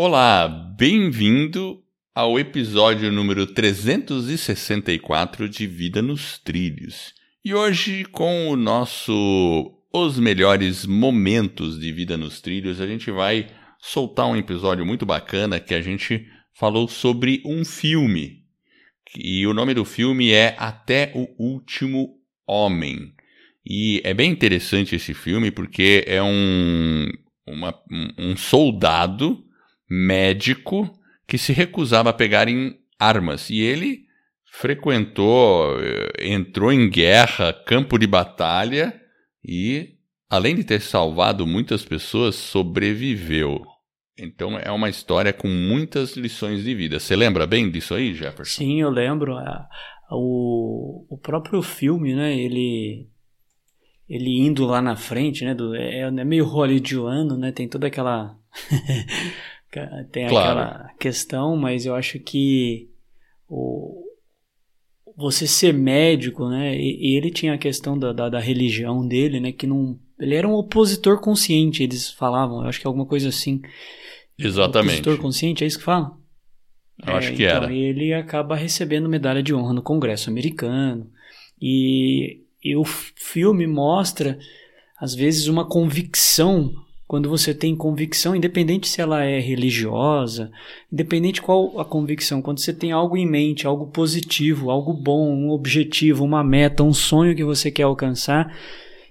Olá, bem-vindo ao episódio número 364 de Vida nos Trilhos. E hoje, com o nosso Os Melhores Momentos de Vida nos Trilhos, a gente vai soltar um episódio muito bacana que a gente falou sobre um filme. E o nome do filme é Até o Último Homem. E é bem interessante esse filme porque é um, uma, um soldado médico que se recusava a pegar em armas. E ele frequentou, eh, entrou em guerra, campo de batalha e, além de ter salvado muitas pessoas, sobreviveu. Então é uma história com muitas lições de vida. Você lembra bem disso aí, Jefferson? Sim, eu lembro. O, o próprio filme, né? Ele ele indo lá na frente, né? Do, é, é meio hollywoodiano, né? Tem toda aquela tem claro. aquela questão, mas eu acho que o, você ser médico, né? E, ele tinha a questão da, da, da, religião dele, né? Que não, ele era um opositor consciente, eles falavam. Eu acho que é alguma coisa assim. Exatamente. Opositor consciente, é isso que fala? Eu é, acho que então, era. Ele acaba recebendo medalha de honra no Congresso americano e, e o filme mostra às vezes uma convicção quando você tem convicção, independente se ela é religiosa, independente qual a convicção, quando você tem algo em mente, algo positivo, algo bom, um objetivo, uma meta, um sonho que você quer alcançar,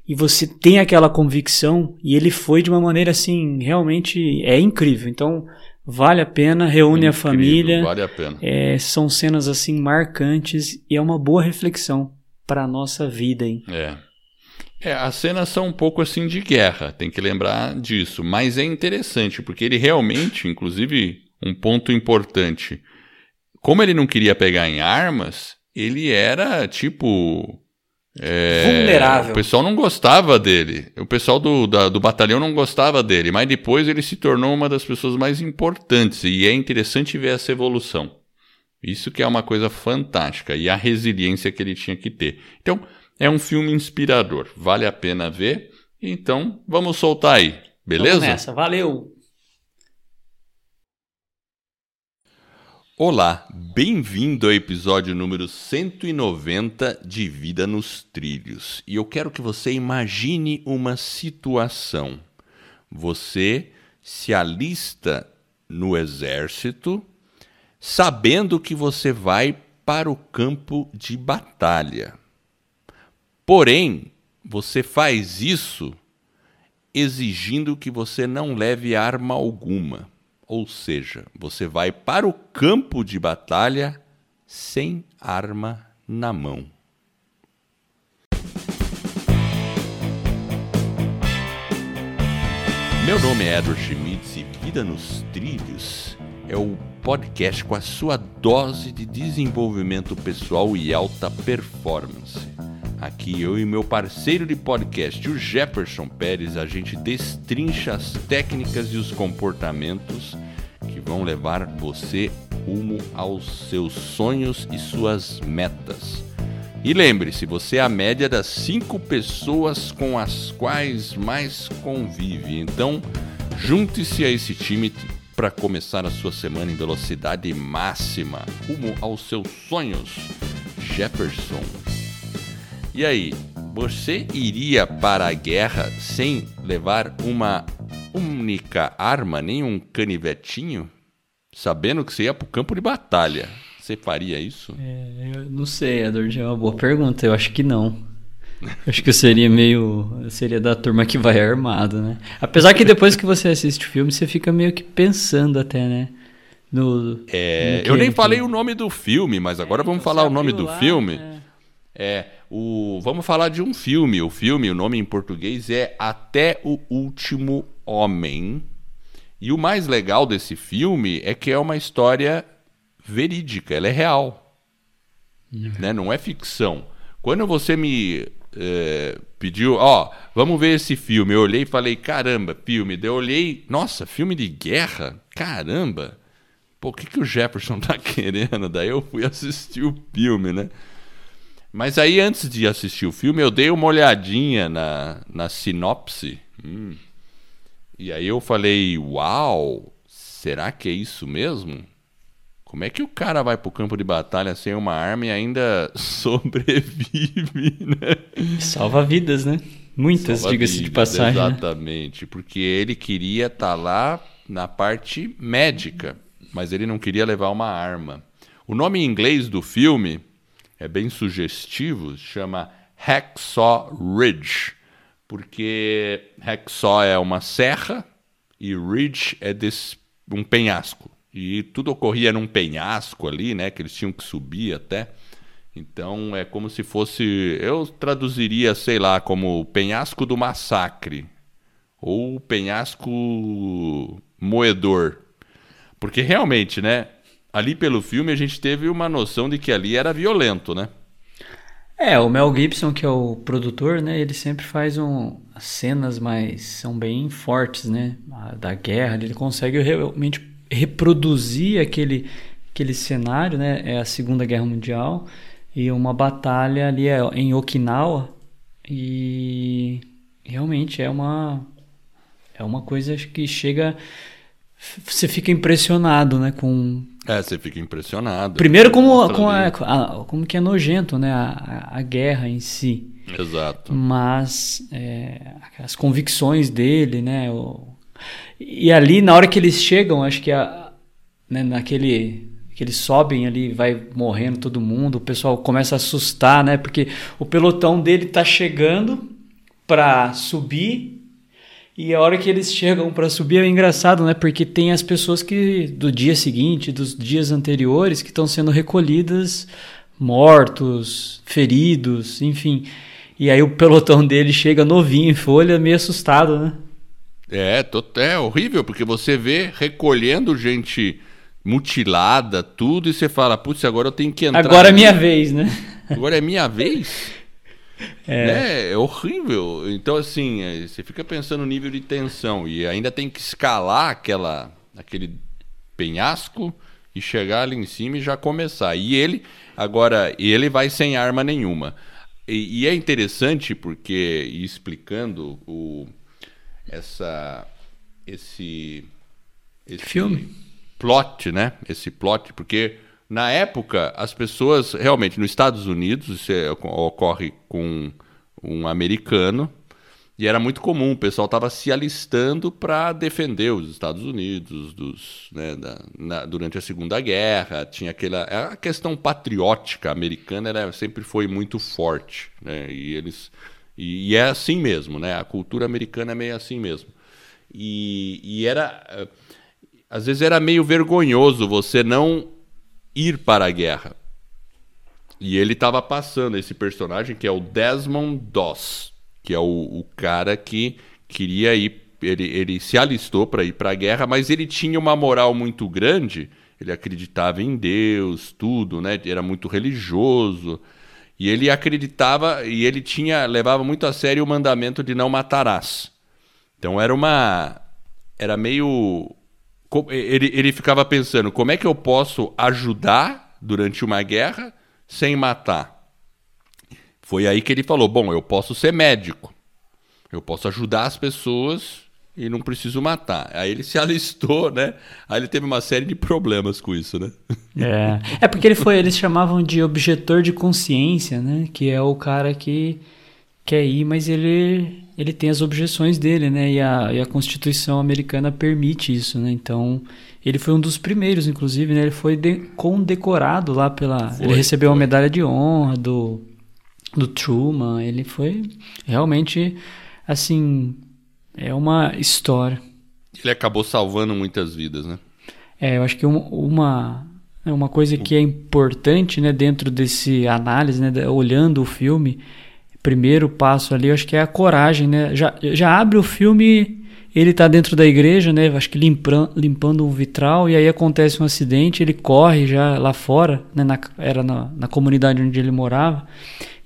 e você tem aquela convicção, e ele foi de uma maneira assim, realmente é incrível. Então, vale a pena, reúne incrível, a família. Vale a pena. É, são cenas assim marcantes e é uma boa reflexão para a nossa vida, hein? É. É, as cenas são um pouco assim de guerra, tem que lembrar disso. Mas é interessante, porque ele realmente, inclusive, um ponto importante. Como ele não queria pegar em armas, ele era tipo. É, Vulnerável. O pessoal não gostava dele. O pessoal do, da, do batalhão não gostava dele. Mas depois ele se tornou uma das pessoas mais importantes. E é interessante ver essa evolução. Isso que é uma coisa fantástica. E a resiliência que ele tinha que ter. Então, é um filme inspirador, vale a pena ver. Então, vamos soltar aí, beleza? Vamos nessa, valeu! Olá, bem-vindo ao episódio número 190 de Vida nos Trilhos. E eu quero que você imagine uma situação. Você se alista no exército, sabendo que você vai para o campo de batalha. Porém, você faz isso exigindo que você não leve arma alguma. Ou seja, você vai para o campo de batalha sem arma na mão. Meu nome é Edward Schmitz e Vida nos Trilhos é o podcast com a sua dose de desenvolvimento pessoal e alta performance. Aqui eu e meu parceiro de podcast, o Jefferson Pérez, a gente destrincha as técnicas e os comportamentos que vão levar você rumo aos seus sonhos e suas metas. E lembre-se, você é a média das cinco pessoas com as quais mais convive. Então, junte-se a esse time para começar a sua semana em velocidade máxima, rumo aos seus sonhos. Jefferson e aí, você iria para a guerra sem levar uma única arma, nem um canivetinho? Sabendo que você ia para o campo de batalha. Você faria isso? É, eu não sei, Edward, é uma boa pergunta. Eu acho que não. Eu acho que eu seria meio. Seria da turma que vai armado, né? Apesar que depois que você assiste o filme, você fica meio que pensando até, né? No, é, no eu nem falei o nome do filme, mas agora é, vamos falar o nome do lá, filme. É. é o, vamos falar de um filme. O filme, o nome em português é Até o Último Homem. E o mais legal desse filme é que é uma história verídica, ela é real. Uhum. Né? Não é ficção. Quando você me é, pediu, ó, vamos ver esse filme, eu olhei e falei, caramba, filme. Daí eu olhei, nossa, filme de guerra? Caramba! Pô, o que, que o Jefferson tá querendo? Daí eu fui assistir o filme, né? Mas aí, antes de assistir o filme, eu dei uma olhadinha na, na sinopse. Hum. E aí eu falei, uau, será que é isso mesmo? Como é que o cara vai pro campo de batalha sem uma arma e ainda sobrevive, né? Salva vidas, né? Muitas, diga-se de passagem. Né? Exatamente, né? porque ele queria estar tá lá na parte médica, mas ele não queria levar uma arma. O nome em inglês do filme é bem sugestivo, chama Hacksaw Ridge, porque Hacksaw é uma serra e Ridge é desse, um penhasco. E tudo ocorria num penhasco ali, né? Que eles tinham que subir até. Então é como se fosse. Eu traduziria, sei lá, como penhasco do massacre. Ou penhasco moedor. Porque realmente, né? Ali pelo filme a gente teve uma noção de que ali era violento, né? É, o Mel Gibson, que é o produtor, né? Ele sempre faz um, as cenas mais. são bem fortes, né? Da guerra. Ele consegue realmente reproduzir aquele, aquele cenário, né? É a Segunda Guerra Mundial e uma batalha ali é em Okinawa e realmente é uma é uma coisa que chega você fica impressionado, né, com é, você fica impressionado. Primeiro como com a, a, como que é nojento, né, a, a guerra em si. Exato. Mas é, as convicções dele, né, o, e ali, na hora que eles chegam, acho que a, né, naquele que eles sobem ali, vai morrendo todo mundo, o pessoal começa a assustar, né? Porque o pelotão dele tá chegando para subir e a hora que eles chegam para subir é engraçado, né? Porque tem as pessoas que do dia seguinte, dos dias anteriores, que estão sendo recolhidas, mortos, feridos, enfim. E aí o pelotão dele chega novinho em folha, meio assustado, né? É, é horrível, porque você vê recolhendo gente mutilada, tudo, e você fala, putz, agora eu tenho que entrar. Agora é minha vez, né? Agora é minha vez? É. Né? é horrível. Então, assim, é, você fica pensando no nível de tensão e ainda tem que escalar aquela, aquele penhasco e chegar ali em cima e já começar. E ele, agora, ele vai sem arma nenhuma. E, e é interessante porque, explicando o, essa esse esse filme plot, né? Esse plot, porque na época as pessoas realmente nos Estados Unidos isso é, ocorre com um americano e era muito comum, o pessoal estava se alistando para defender os Estados Unidos dos, né, da, na, durante a Segunda Guerra. Tinha aquela a questão patriótica americana era, sempre foi muito forte, né, e eles e, e, é assim mesmo, né? A cultura americana é meio assim mesmo. E, e era. Eh, às vezes era meio vergonhoso você não ir para a guerra. E ele estava passando esse personagem que é o Desmond Doss, que é o, o cara que queria ir. Ele, ele se alistou para ir para a guerra, mas ele tinha uma moral muito grande. Ele acreditava em Deus, tudo, né? Era muito religioso. E ele acreditava e ele tinha levava muito a sério o mandamento de não matarás. Então era uma era meio ele, ele ficava pensando como é que eu posso ajudar durante uma guerra sem matar. Foi aí que ele falou: bom, eu posso ser médico, eu posso ajudar as pessoas e não preciso matar. Aí ele se alistou, né? Aí ele teve uma série de problemas com isso, né? É, é porque ele foi, eles chamavam de objetor de consciência, né? Que é o cara que quer ir, mas ele ele tem as objeções dele, né? E a, e a Constituição americana permite isso, né? Então ele foi um dos primeiros, inclusive, né? Ele foi de, condecorado lá pela, foi, ele recebeu foi. uma medalha de honra do do Truman. Ele foi realmente assim é uma história. Ele acabou salvando muitas vidas, né? É, eu acho que uma, é uma coisa que é importante, né, dentro desse análise, né, olhando o filme, primeiro passo ali, eu acho que é a coragem, né? Já, já abre o filme, ele tá dentro da igreja, né? Acho que limpando, limpando um vitral e aí acontece um acidente, ele corre já lá fora, né? Na, era na, na comunidade onde ele morava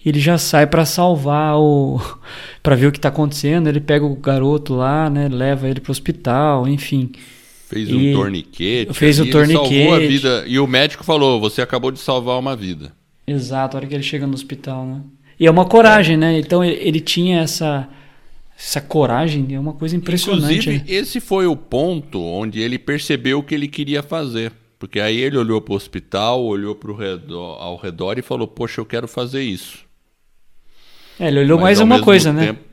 ele já sai para salvar o para ver o que está acontecendo. Ele pega o garoto lá né? Leva ele para o hospital enfim. Fez um torniquete fez o torniquete salvou a vida. E o médico falou você acabou de salvar uma vida. Exato a hora que ele chega no hospital né e é uma coragem é. né então ele, tinha essa essa coragem é uma coisa impressionante. Inclusive, né? esse foi o ponto onde ele percebeu o que ele queria fazer. Porque aí ele olhou para o hospital, olhou pro redor, ao redor e falou: Poxa, eu quero fazer isso. É, ele olhou Mas, mais uma coisa, né? tempo, né?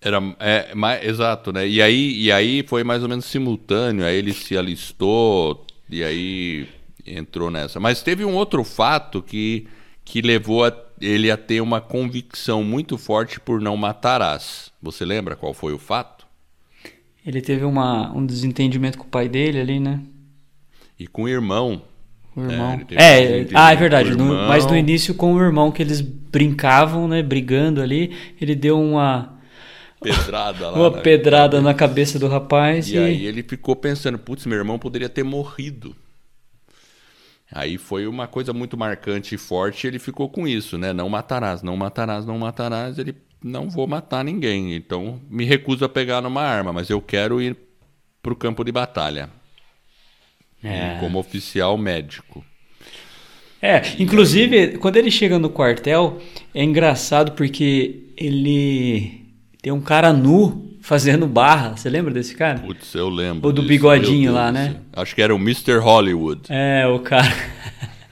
Era, é, mais, exato, né? E aí, e aí foi mais ou menos simultâneo. Aí ele se alistou e aí entrou nessa. Mas teve um outro fato que, que levou a ele a ter uma convicção muito forte por não matarás. Você lembra qual foi o fato? Ele teve uma, um desentendimento com o pai dele ali, né? E com o irmão. O irmão. É, é ah, é verdade. No, mas no início com o irmão, que eles brincavam, né? Brigando ali, ele deu uma. Pedrada lá. uma na pedrada cabeça. na cabeça do rapaz. E, e... aí ele ficou pensando: putz, meu irmão poderia ter morrido. Aí foi uma coisa muito marcante e forte, ele ficou com isso, né? Não matarás, não matarás, não matarás. Ele não vou matar ninguém, então me recuso a pegar numa arma, mas eu quero ir para o campo de batalha. É. Como oficial médico. É, inclusive, quando ele chega no quartel, é engraçado porque ele tem um cara nu fazendo barra. Você lembra desse cara? Putz, eu lembro. O do disso, bigodinho lá, né? Acho que era o Mr. Hollywood. É, o cara.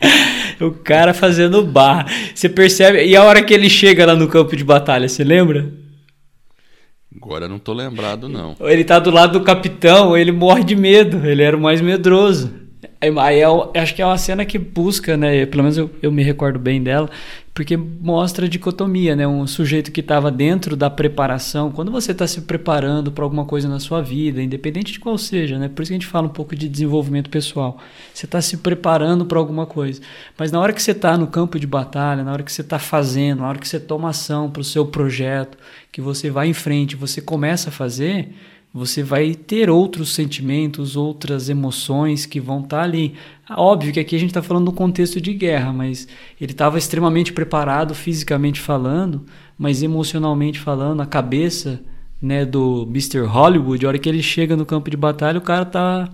o cara fazendo barra. Você percebe. E a hora que ele chega lá no campo de batalha, você lembra? Agora não tô lembrado, não. Ele tá do lado do capitão, ele morre de medo. Ele era o mais medroso. Aí eu acho que é uma cena que busca, né? Pelo menos eu, eu me recordo bem dela, porque mostra a dicotomia, né? Um sujeito que estava dentro da preparação. Quando você está se preparando para alguma coisa na sua vida, independente de qual seja, né? Por isso que a gente fala um pouco de desenvolvimento pessoal. Você está se preparando para alguma coisa. Mas na hora que você está no campo de batalha, na hora que você está fazendo, na hora que você toma ação para o seu projeto, que você vai em frente, você começa a fazer você vai ter outros sentimentos, outras emoções que vão estar tá ali. Óbvio que aqui a gente está falando no contexto de guerra, mas ele estava extremamente preparado fisicamente falando, mas emocionalmente falando, a cabeça né, do Mr. Hollywood, a hora que ele chega no campo de batalha, o cara tá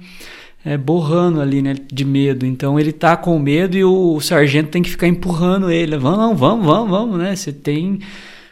é, borrando ali, né, de medo. Então ele tá com medo e o, o sargento tem que ficar empurrando ele. Vamos, vamos, vamos, vamos, né? Você tem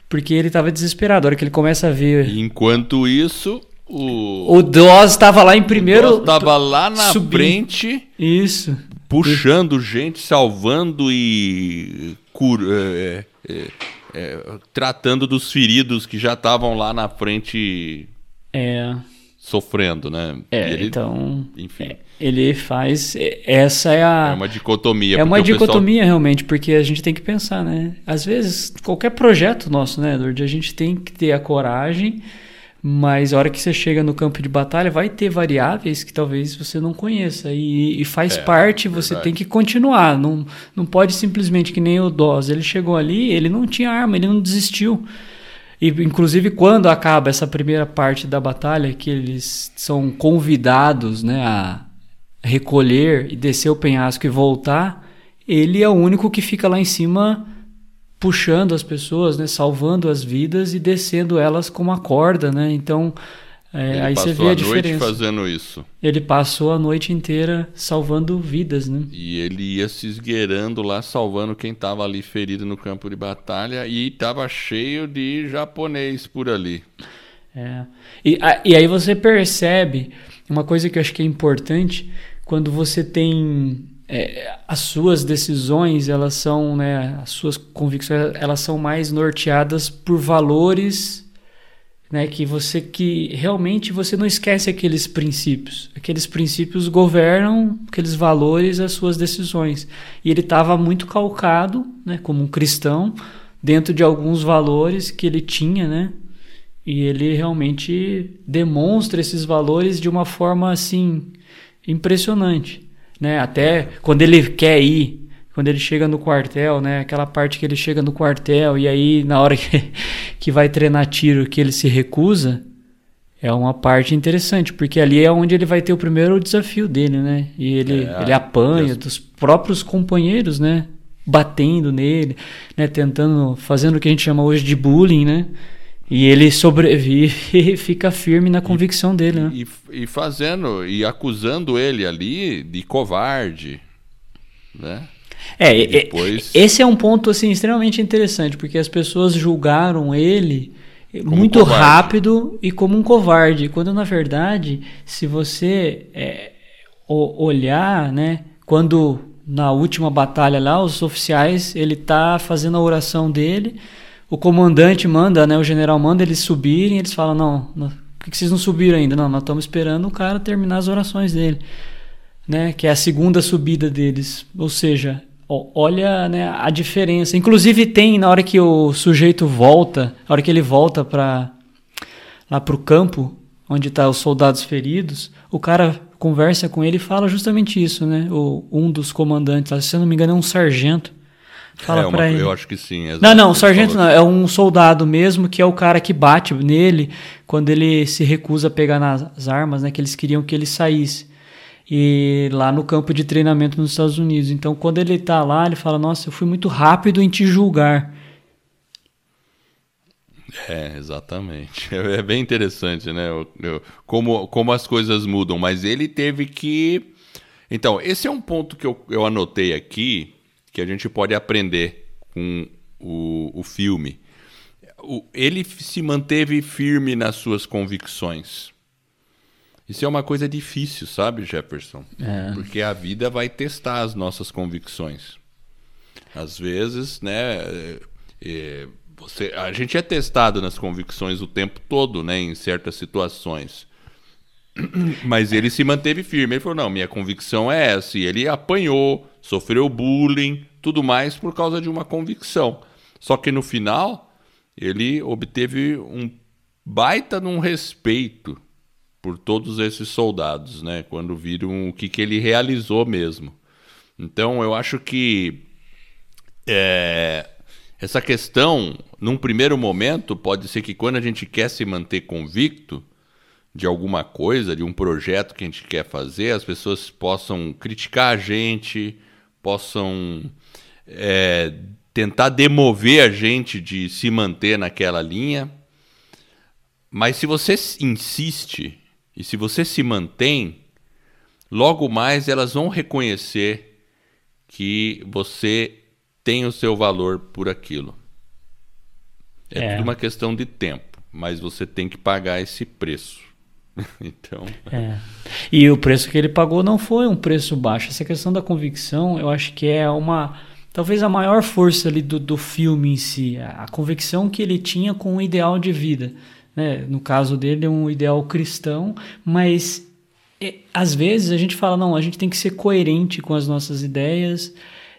porque ele estava desesperado. A hora que ele começa a ver. Enquanto isso, o, o estava lá em primeiro. Estava lá na subindo. frente. Isso. Puxando gente, salvando e cur, é, é, é, tratando dos feridos que já estavam lá na frente. É. Sofrendo, né? É, ele, então. Enfim. É, ele faz. Essa é a. É uma dicotomia. É uma dicotomia, pessoal... realmente, porque a gente tem que pensar, né? Às vezes, qualquer projeto nosso, né, Edward, a gente tem que ter a coragem mas a hora que você chega no campo de batalha, vai ter variáveis que talvez você não conheça. E, e faz é, parte, você verdade. tem que continuar. Não, não pode simplesmente, que nem o Dawes, ele chegou ali, ele não tinha arma, ele não desistiu. E, inclusive, quando acaba essa primeira parte da batalha, que eles são convidados né, a recolher e descer o penhasco e voltar, ele é o único que fica lá em cima puxando as pessoas, né, salvando as vidas e descendo elas com uma corda, né? Então, é, aí você vê a, a diferença. fazendo isso. Ele passou a noite inteira salvando vidas, né? E ele ia se esgueirando lá, salvando quem estava ali ferido no campo de batalha e estava cheio de japonês por ali. É. E, a, e aí você percebe uma coisa que eu acho que é importante quando você tem é, as suas decisões elas são né, as suas convicções elas são mais norteadas por valores né, que você que realmente você não esquece aqueles princípios. Aqueles princípios governam aqueles valores as suas decisões. E ele estava muito calcado né, como um cristão dentro de alguns valores que ele tinha né e ele realmente demonstra esses valores de uma forma assim impressionante né? Até quando ele quer ir, quando ele chega no quartel, né? Aquela parte que ele chega no quartel e aí na hora que, que vai treinar tiro que ele se recusa, é uma parte interessante, porque ali é onde ele vai ter o primeiro desafio dele, né? E ele, é, ele apanha Deus. dos próprios companheiros, né? Batendo nele, né? Tentando, fazendo o que a gente chama hoje de bullying, né? E ele sobrevive e fica firme na convicção e, dele, né? E, e, fazendo, e acusando ele ali de covarde, né? É, depois... esse é um ponto assim extremamente interessante, porque as pessoas julgaram ele como muito covarde. rápido e como um covarde. Quando na verdade, se você é, olhar, né, quando na última batalha lá, os oficiais, ele tá fazendo a oração dele, o comandante manda, né, o general manda eles subirem, eles falam, não, não por que vocês não subiram ainda? Não, nós estamos esperando o cara terminar as orações dele, né, que é a segunda subida deles, ou seja, olha né, a diferença. Inclusive tem na hora que o sujeito volta, na hora que ele volta para lá para o campo onde tá os soldados feridos, o cara conversa com ele e fala justamente isso, né? O, um dos comandantes, se eu não me engano, é um sargento. Fala é, para ele. Eu acho que sim. Não, não, o sargento não, é um soldado mesmo, que é o cara que bate nele quando ele se recusa a pegar nas armas, né? Que eles queriam que ele saísse. E lá no campo de treinamento nos Estados Unidos. Então, quando ele tá lá, ele fala: Nossa, eu fui muito rápido em te julgar. É, exatamente. É bem interessante, né? Como, como as coisas mudam. Mas ele teve que. Então, esse é um ponto que eu, eu anotei aqui que a gente pode aprender com o, o filme. O, ele se manteve firme nas suas convicções. Isso é uma coisa difícil, sabe, Jefferson? É. Porque a vida vai testar as nossas convicções. Às vezes, né? É, é você, a gente é testado nas convicções o tempo todo, né, em certas situações. Mas ele se manteve firme. Ele falou: não, minha convicção é essa. E ele apanhou, sofreu bullying, tudo mais por causa de uma convicção. Só que no final, ele obteve um baita num respeito por todos esses soldados, né? Quando viram o que, que ele realizou mesmo. Então, eu acho que é, essa questão, num primeiro momento, pode ser que quando a gente quer se manter convicto de alguma coisa, de um projeto que a gente quer fazer, as pessoas possam criticar a gente, possam é, tentar demover a gente de se manter naquela linha. Mas se você insiste e se você se mantém, logo mais elas vão reconhecer que você tem o seu valor por aquilo. É, é. tudo uma questão de tempo, mas você tem que pagar esse preço. então. É. E o preço que ele pagou não foi um preço baixo. Essa questão da convicção, eu acho que é uma. Talvez a maior força ali do, do filme em si. A convicção que ele tinha com o ideal de vida. Né? No caso dele, é um ideal cristão, mas é, às vezes a gente fala, não, a gente tem que ser coerente com as nossas ideias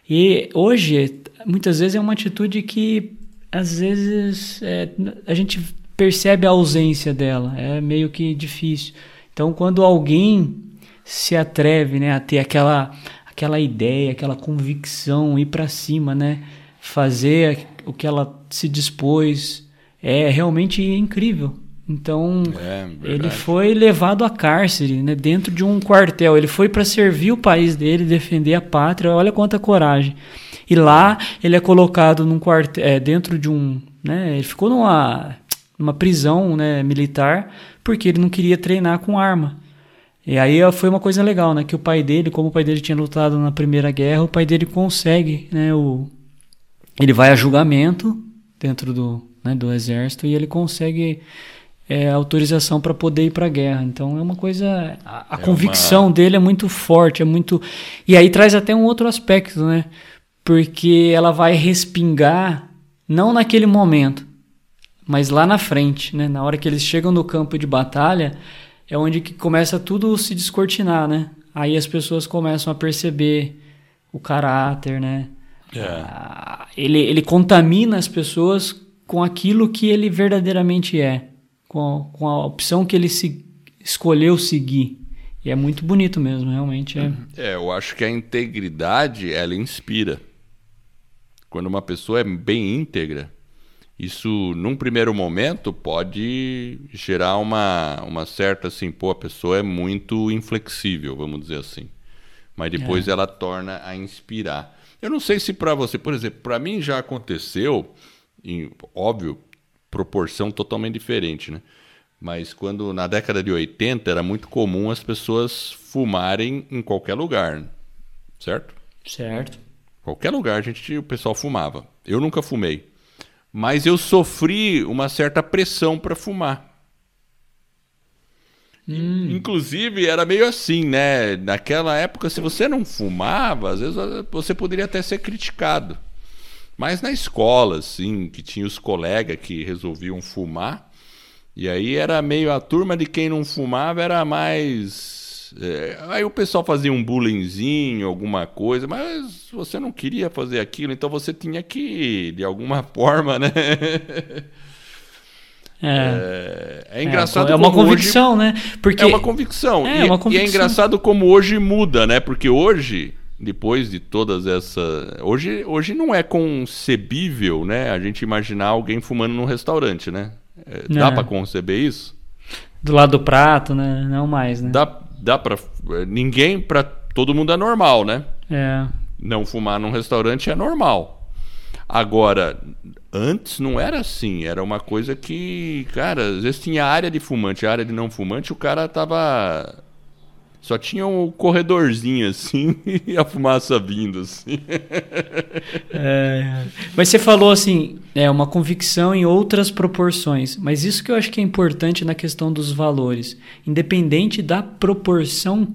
e hoje, muitas vezes, é uma atitude que, às vezes, é, a gente percebe a ausência dela. É meio que difícil. Então, quando alguém se atreve né, a ter aquela, aquela ideia, aquela convicção, ir para cima, né, fazer o que ela se dispôs, é realmente incrível. Então, é, ele foi levado à cárcere, né, dentro de um quartel. Ele foi para servir o país dele, defender a pátria. Olha quanta coragem. E lá ele é colocado num quartel, é, dentro de um, né, ele ficou numa, numa prisão, né, militar, porque ele não queria treinar com arma. E aí foi uma coisa legal, né, que o pai dele, como o pai dele tinha lutado na Primeira Guerra, o pai dele consegue, né, o ele vai a julgamento dentro do, né, do exército e ele consegue é, autorização para poder ir para a guerra. Então é uma coisa. A, a é convicção uma... dele é muito forte, é muito. E aí traz até um outro aspecto, né? Porque ela vai respingar, não naquele momento, mas lá na frente, né? Na hora que eles chegam no campo de batalha, é onde que começa tudo se descortinar, né? Aí as pessoas começam a perceber o caráter, né? É. Ah, ele, ele contamina as pessoas com aquilo que ele verdadeiramente é com a, com a opção que ele se, escolheu seguir. E é muito bonito mesmo, realmente. É. é, eu acho que a integridade, ela inspira. Quando uma pessoa é bem íntegra, isso, num primeiro momento, pode gerar uma, uma certa, assim, pô, a pessoa é muito inflexível, vamos dizer assim. Mas depois é. ela torna a inspirar. Eu não sei se para você, por exemplo, para mim já aconteceu, em, óbvio, proporção totalmente diferente, né? Mas quando na década de 80 era muito comum as pessoas fumarem em qualquer lugar, certo? Certo. Qualquer lugar a gente, o pessoal fumava. Eu nunca fumei, mas eu sofri uma certa pressão para fumar. Hum. Inclusive, era meio assim, né? Naquela época, se você não fumava, às vezes você poderia até ser criticado. Mas na escola, assim, que tinha os colegas que resolviam fumar, e aí era meio a turma de quem não fumava era mais. É, aí o pessoal fazia um bullyingzinho, alguma coisa, mas você não queria fazer aquilo, então você tinha que, de alguma forma, né? É, é, é engraçado. É, uma convicção, hoje, né? Porque é uma convicção. É, e, uma convicção. e é engraçado como hoje muda, né? Porque hoje, depois de todas essas, hoje, hoje não é concebível, né? A gente imaginar alguém fumando num restaurante, né? É, dá para conceber isso? Do lado do prato, né? Não mais, né? Dá, dá para ninguém, para todo mundo é normal, né? É. Não fumar num restaurante é normal. Agora, antes não era assim, era uma coisa que, cara, às vezes tinha área de fumante, área de não fumante, o cara tava só tinha um corredorzinho assim e a fumaça vindo assim. É, mas você falou assim, é uma convicção em outras proporções. Mas isso que eu acho que é importante na questão dos valores, independente da proporção.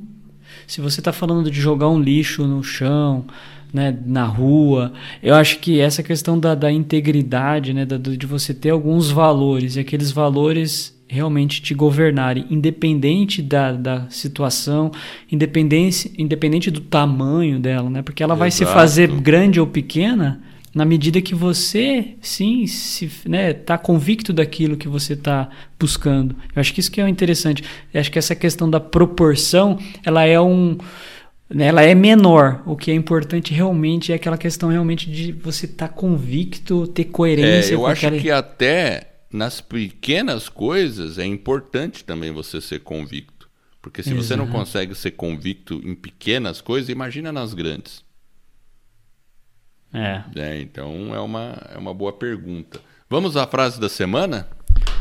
Se você está falando de jogar um lixo no chão, né, na rua. Eu acho que essa questão da, da integridade, né, da, de você ter alguns valores e aqueles valores realmente te governarem, independente da, da situação, independente, independente do tamanho dela, né? Porque ela vai Exato. se fazer grande ou pequena na medida que você, sim, se, né, tá convicto daquilo que você está buscando. Eu acho que isso que é interessante. Eu acho que essa questão da proporção, ela é um né, ela é menor. O que é importante realmente é aquela questão realmente de você estar tá convicto, ter coerência. É, eu acho aquela... que até nas pequenas coisas é importante também você ser convicto. Porque se Exato. você não consegue ser convicto em pequenas coisas, imagina nas grandes. É. é. Então é uma, é uma boa pergunta. Vamos à frase da semana?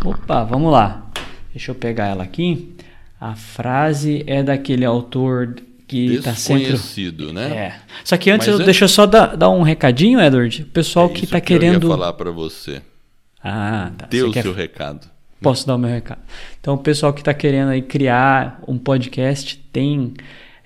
Opa, vamos lá. Deixa eu pegar ela aqui. A frase é daquele autor que está sempre desconhecido, né? É. Só que antes, eu, deixa eu só dar, dar, um recadinho, Edward. O pessoal é que está querendo. Eu ia falar para você. Ah, tá. Dê o quer... seu recado. Posso dar o meu recado. Então, o pessoal que está querendo aí criar um podcast tem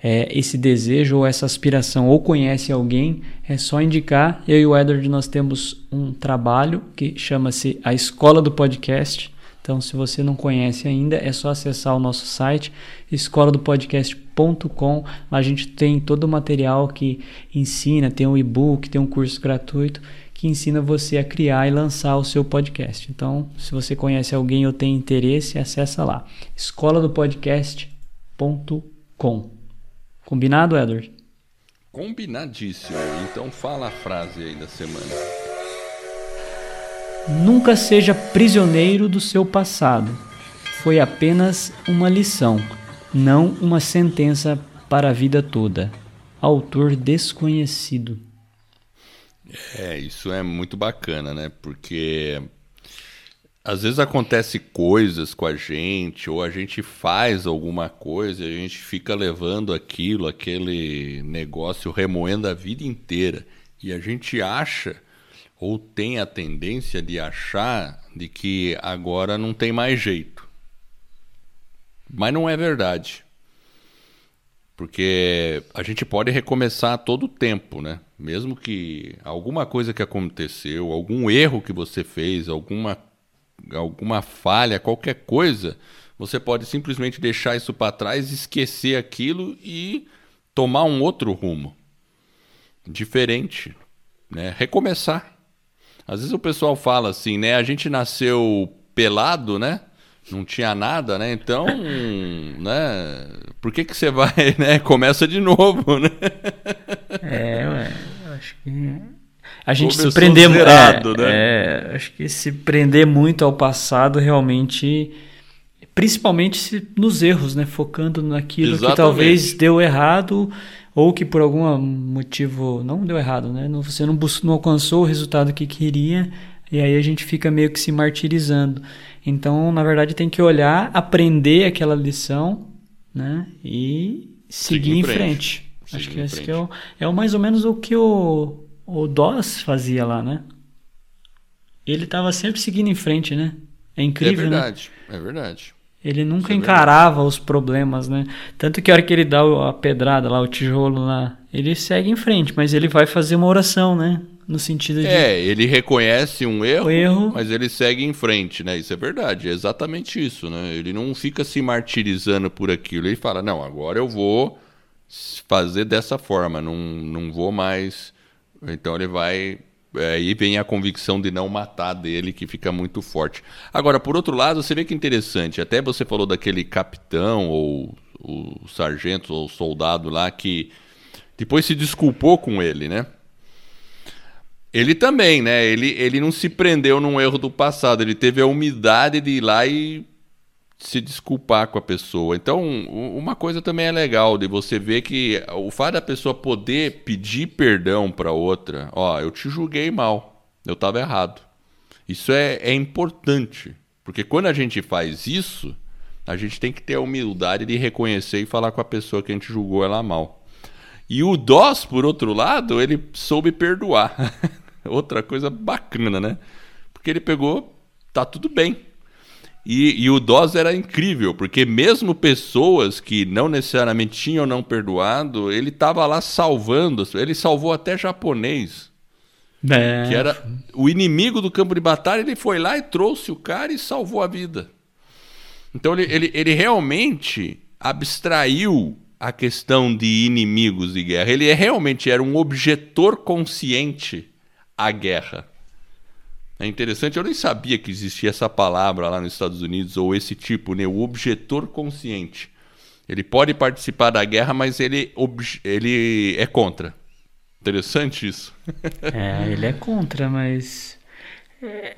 é, esse desejo ou essa aspiração ou conhece alguém, é só indicar. Eu e o Edward nós temos um trabalho que chama-se a Escola do Podcast. Então, se você não conhece ainda, é só acessar o nosso site, escola do podcast.com. Lá a gente tem todo o material que ensina, tem um e-book, tem um curso gratuito que ensina você a criar e lançar o seu podcast. Então, se você conhece alguém ou tem interesse, acessa lá, escola do podcast.com. Combinado, Edward? Combinadíssimo. Então fala a frase aí da semana. Nunca seja prisioneiro do seu passado. Foi apenas uma lição, não uma sentença para a vida toda. Autor desconhecido. É, isso é muito bacana, né? Porque às vezes acontece coisas com a gente, ou a gente faz alguma coisa e a gente fica levando aquilo, aquele negócio remoendo a vida inteira. E a gente acha ou tem a tendência de achar de que agora não tem mais jeito. Mas não é verdade. Porque a gente pode recomeçar a todo tempo, né? Mesmo que alguma coisa que aconteceu, algum erro que você fez, alguma, alguma falha, qualquer coisa, você pode simplesmente deixar isso para trás, esquecer aquilo e tomar um outro rumo. Diferente. Né? Recomeçar. Às vezes o pessoal fala assim, né? A gente nasceu pelado, né? Não tinha nada, né? Então, né? Por que que você vai, né? Começa de novo, né? É, ué, acho que a gente Começou se prender zerado, é, né? É, acho que se prender muito ao passado realmente principalmente nos erros, né? Focando naquilo Exatamente. que talvez deu errado ou que por algum motivo não deu errado, né? Você não, não alcançou o resultado que queria e aí a gente fica meio que se martirizando. Então, na verdade, tem que olhar, aprender aquela lição, né? E seguir, seguir em frente. frente. Seguir Acho que esse que é, o, é o mais ou menos o que o, o Doss fazia lá, né? ele estava sempre seguindo em frente, né? É incrível, é né? verdade, né? É verdade. Ele nunca é encarava verdade. os problemas, né? Tanto que a hora que ele dá a pedrada lá, o tijolo lá, ele segue em frente, mas ele vai fazer uma oração, né? No sentido de. É, ele reconhece um erro, erro, mas ele segue em frente, né? Isso é verdade, é exatamente isso, né? Ele não fica se martirizando por aquilo. Ele fala: não, agora eu vou fazer dessa forma, não, não vou mais. Então ele vai aí vem a convicção de não matar dele, que fica muito forte. Agora, por outro lado, você vê que interessante, até você falou daquele capitão, ou o sargento, ou soldado lá, que depois se desculpou com ele, né? Ele também, né? Ele, ele não se prendeu num erro do passado, ele teve a humildade de ir lá e se desculpar com a pessoa. Então, uma coisa também é legal de você ver que o fato da pessoa poder pedir perdão para outra, ó, eu te julguei mal, eu estava errado. Isso é, é importante, porque quando a gente faz isso, a gente tem que ter a humildade de reconhecer e falar com a pessoa que a gente julgou ela mal. E o Dós, por outro lado, ele soube perdoar. Outra coisa bacana, né? Porque ele pegou, tá tudo bem e, e, o Dawes era incrível, porque mesmo pessoas que não necessariamente tinham não perdoado, ele estava lá salvando, ele salvou até japonês. É. Que era o inimigo do campo de batalha, ele foi lá e trouxe o cara e salvou a vida. Então ele, ele, ele realmente abstraiu a questão de inimigos de guerra. Ele realmente era um objetor consciente à guerra. É interessante, eu nem sabia que existia essa palavra lá nos Estados Unidos, ou esse tipo, né? O objetor consciente. Ele pode participar da guerra, mas ele, ele é contra. Interessante isso. é, ele é contra, mas. É,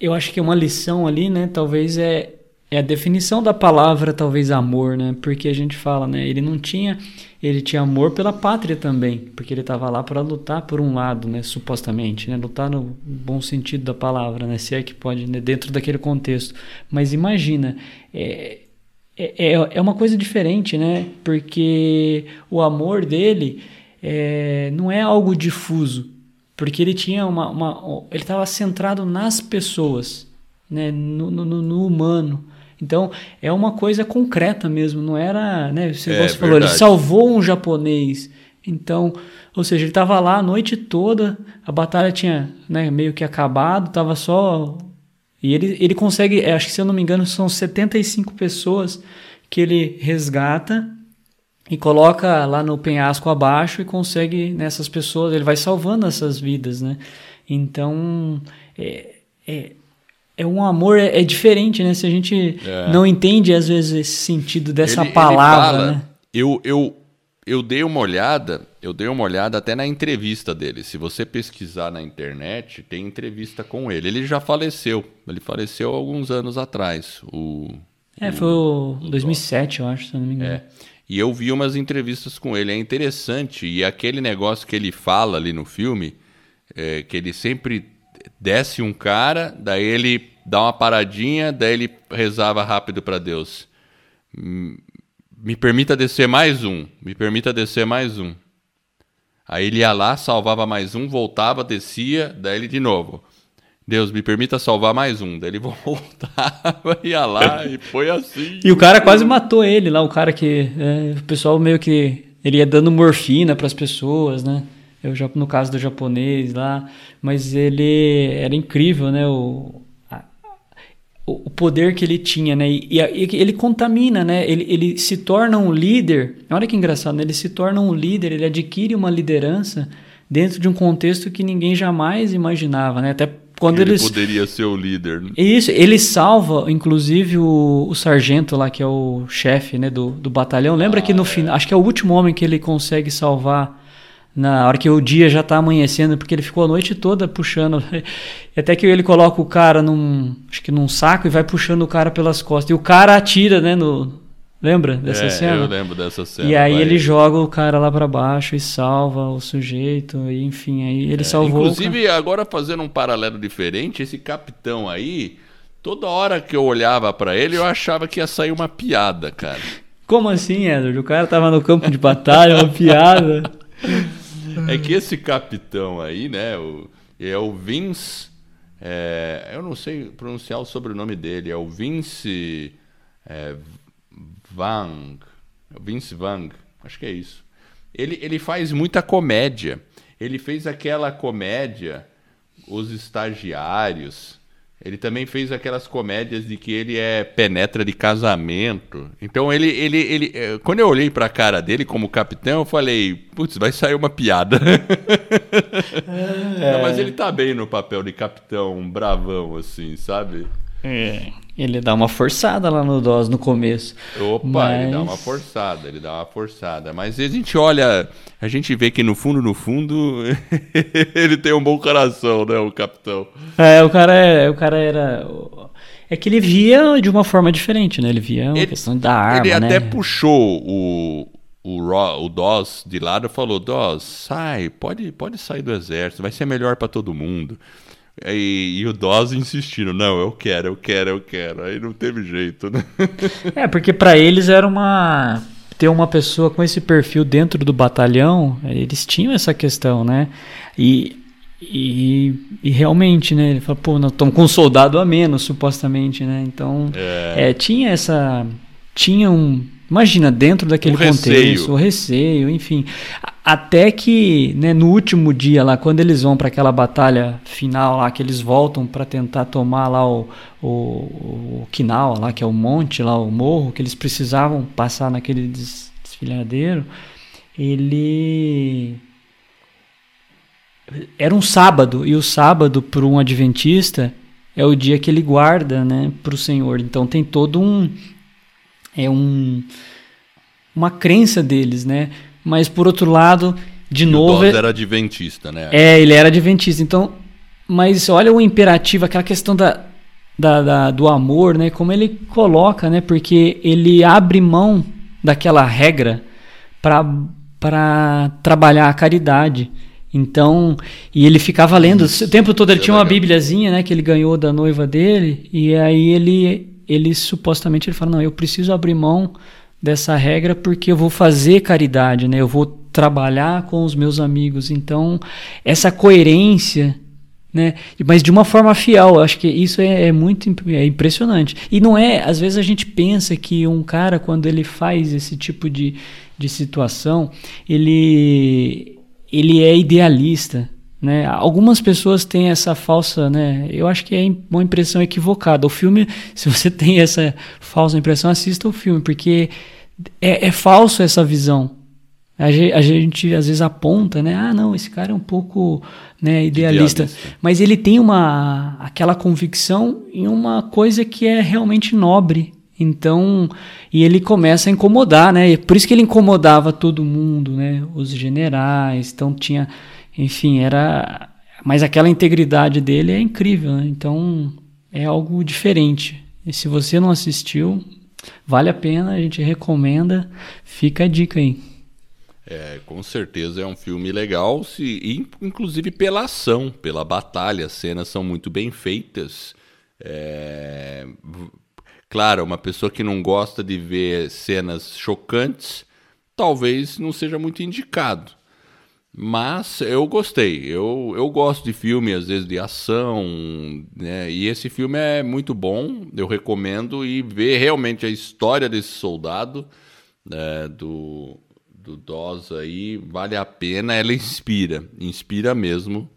eu acho que uma lição ali, né? Talvez é é a definição da palavra, talvez amor, né? Porque a gente fala, né? Ele não tinha, ele tinha amor pela pátria também, porque ele estava lá para lutar por um lado, né? Supostamente, né? Lutar no bom sentido da palavra, né? Se é que pode, né? dentro daquele contexto. Mas imagina, é, é, é, é uma coisa diferente, né? Porque o amor dele é, não é algo difuso, porque ele tinha uma, uma ele estava centrado nas pessoas, né? no, no, no humano. Então, é uma coisa concreta mesmo, não era, né, você, é, você falou, ele salvou um japonês. Então, ou seja, ele estava lá a noite toda, a batalha tinha né, meio que acabado, estava só. E ele, ele consegue, é, acho que se eu não me engano, são 75 pessoas que ele resgata e coloca lá no penhasco abaixo e consegue nessas pessoas, ele vai salvando essas vidas, né? Então, é, é, é um amor é, é, diferente, né? Se a gente é. não entende às vezes esse sentido dessa ele, palavra, ele fala, né? Eu, eu, eu dei uma olhada, eu dei uma olhada até na entrevista dele. Se você pesquisar na internet, tem entrevista com ele. Ele já faleceu. Ele faleceu alguns anos atrás. O, é, o, foi o, o 2007, eu acho, se não me engano. É. E eu vi umas entrevistas com ele. É interessante. E aquele negócio que ele fala ali no filme, é, que ele sempre desce um cara, daí ele dá uma paradinha, daí ele rezava rápido para Deus. Me permita descer mais um, me permita descer mais um. Aí ele ia lá, salvava mais um, voltava, descia, daí ele de novo. Deus, me permita salvar mais um. Daí ele voltava, ia lá e foi assim. E o cara quase matou ele lá, o cara que. É, o pessoal meio que. Ele ia dando morfina para as pessoas, né? Eu já no caso do japonês lá, mas ele era incrível, né? O, a, o poder que ele tinha, né? E, e, ele contamina, né? Ele, ele se torna um líder. Olha que engraçado, né? Ele se torna um líder, ele adquire uma liderança dentro de um contexto que ninguém jamais imaginava, né? Até quando ele eles... poderia ser o líder. Né? Isso, ele salva, inclusive, o, o sargento lá, que é o chefe né, do, do batalhão. Lembra ah, que no é. final, acho que é o último homem que ele consegue salvar na hora que o dia já está amanhecendo, porque ele ficou a noite toda puxando. Até que ele coloca o cara num, acho que num saco e vai puxando o cara pelas costas. E o cara atira, né, no Lembra dessa é, cena? Eu lembro dessa cena. E aí vai... ele joga o cara lá para baixo e salva o sujeito, e enfim, aí ele é, salvou. Inclusive, agora fazendo um paralelo diferente, esse capitão aí, toda hora que eu olhava para ele, eu achava que ia sair uma piada, cara. Como assim, Edward? O cara tava no campo de batalha, uma piada. É que esse capitão aí, né, o, é o Vince É, eu não sei pronunciar o sobrenome dele, é o Vince é, Vang. Vince Vang, acho que é isso. Ele, ele faz muita comédia. Ele fez aquela comédia, Os Estagiários. Ele também fez aquelas comédias de que ele é penetra de casamento. Então ele, ele, ele, eh, quando eu olhei para a cara dele como capitão, eu falei, putz, vai sair uma piada. É. Não, mas ele tá bem no papel de capitão, bravão assim, sabe? É. Ele dá uma forçada lá no DOS no começo. Opa, mas... ele dá uma forçada, ele dá uma forçada. Mas a gente olha, a gente vê que no fundo, no fundo, ele tem um bom coração, né, o capitão. É, o cara, é, o cara era. É que ele via de uma forma diferente, né? Ele via uma ele, questão da arma. Ele até né? puxou o, o, o DOS de lado e falou: DOS, sai, pode, pode sair do exército, vai ser melhor para todo mundo. E, e, o Dawes insistindo, não, eu quero, eu quero, eu quero. Aí não teve jeito, né? É, porque para eles era uma. Ter uma pessoa com esse perfil dentro do batalhão, eles tinham essa questão, né? E, e, e realmente, né? Ele falou, pô, nós estamos com um soldado a menos, supostamente, né? Então, é. É, tinha essa. Tinha um Imagina, dentro daquele o contexto, o receio, enfim. Até que, né, no último dia lá, quando eles vão para aquela batalha final lá, que eles voltam para tentar tomar lá o, o, o Kinal, lá, que é o monte, lá, o morro, que eles precisavam passar naquele desfilhadeiro, ele era um sábado e o sábado para um adventista é o dia que ele guarda, né, para o Senhor. Então tem todo um é um, uma crença deles, né? Mas por outro lado, de e novo. O Dawes era adventista, né? É, ele era adventista. Então, mas olha o imperativo, aquela questão da, da, da, do amor, né? Como ele coloca, né? Porque ele abre mão daquela regra para trabalhar a caridade. Então, e ele ficava lendo, o tempo todo ele tinha uma bíbliazinha, né, que ele ganhou da noiva dele, e aí ele ele supostamente ele fala: "Não, eu preciso abrir mão dessa regra porque eu vou fazer caridade, né? Eu vou trabalhar com os meus amigos". Então, essa coerência né? Mas de uma forma fiel, eu acho que isso é, é, muito é impressionante. E não é, às vezes a gente pensa que um cara, quando ele faz esse tipo de, de situação, ele, ele é idealista. Né? Algumas pessoas têm essa falsa, né? Eu acho que é uma impressão equivocada. O filme, se você tem essa falsa impressão, assista o filme, porque é, é falso essa visão. A gente, a gente, às vezes aponta, né? Ah, não, esse cara é um pouco né, idealista. idealista. Mas ele tem uma aquela convicção em uma coisa que é realmente nobre. Então, e ele começa a incomodar, né? Por isso que ele incomodava todo mundo, né? Os generais, então tinha enfim, era. Mas aquela integridade dele é incrível, né? então é algo diferente. E se você não assistiu, vale a pena, a gente recomenda, fica a dica aí. É, com certeza é um filme legal, se, inclusive pela ação, pela batalha, as cenas são muito bem feitas. É, claro, uma pessoa que não gosta de ver cenas chocantes, talvez não seja muito indicado. Mas eu gostei. Eu, eu gosto de filme, às vezes, de ação, né? E esse filme é muito bom, eu recomendo. E ver realmente a história desse soldado, né, do, do Dawes aí, vale a pena. Ela inspira, inspira mesmo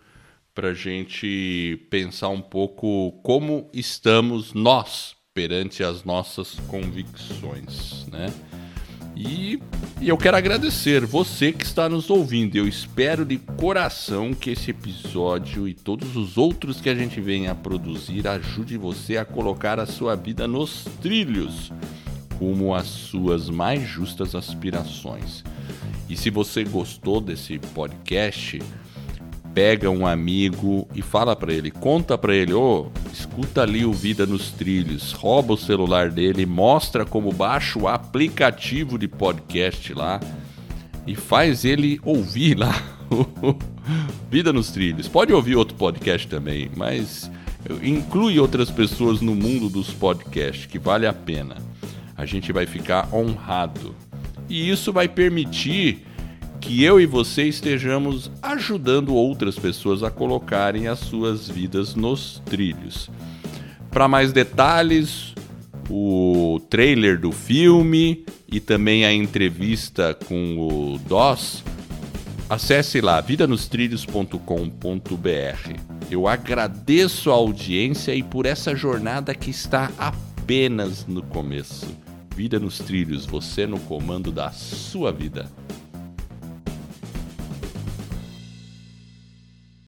para gente pensar um pouco como estamos nós perante as nossas convicções, né? E, e, eu quero agradecer você que está nos ouvindo. Eu espero de coração que esse episódio e todos os outros que a gente venha a produzir ajude você a colocar a sua vida nos trilhos rumo às suas mais justas aspirações. E se você gostou desse podcast, pega um amigo e fala para ele, conta para ele, ô, oh, escuta ali o Vida nos Trilhos, rouba o celular dele, mostra como baixa o aplicativo de podcast lá e faz ele ouvir lá Vida nos Trilhos. Pode ouvir outro podcast também, mas inclui outras pessoas no mundo dos podcasts, que vale a pena. A gente vai ficar honrado. E isso vai permitir que eu e você estejamos ajudando outras pessoas a colocarem as suas vidas nos trilhos. Para mais detalhes, o trailer do filme e também a entrevista com o DOS, acesse lá vidanostrilhos.com.br. Eu agradeço a audiência e por essa jornada que está apenas no começo. Vida nos trilhos, você no comando da sua vida.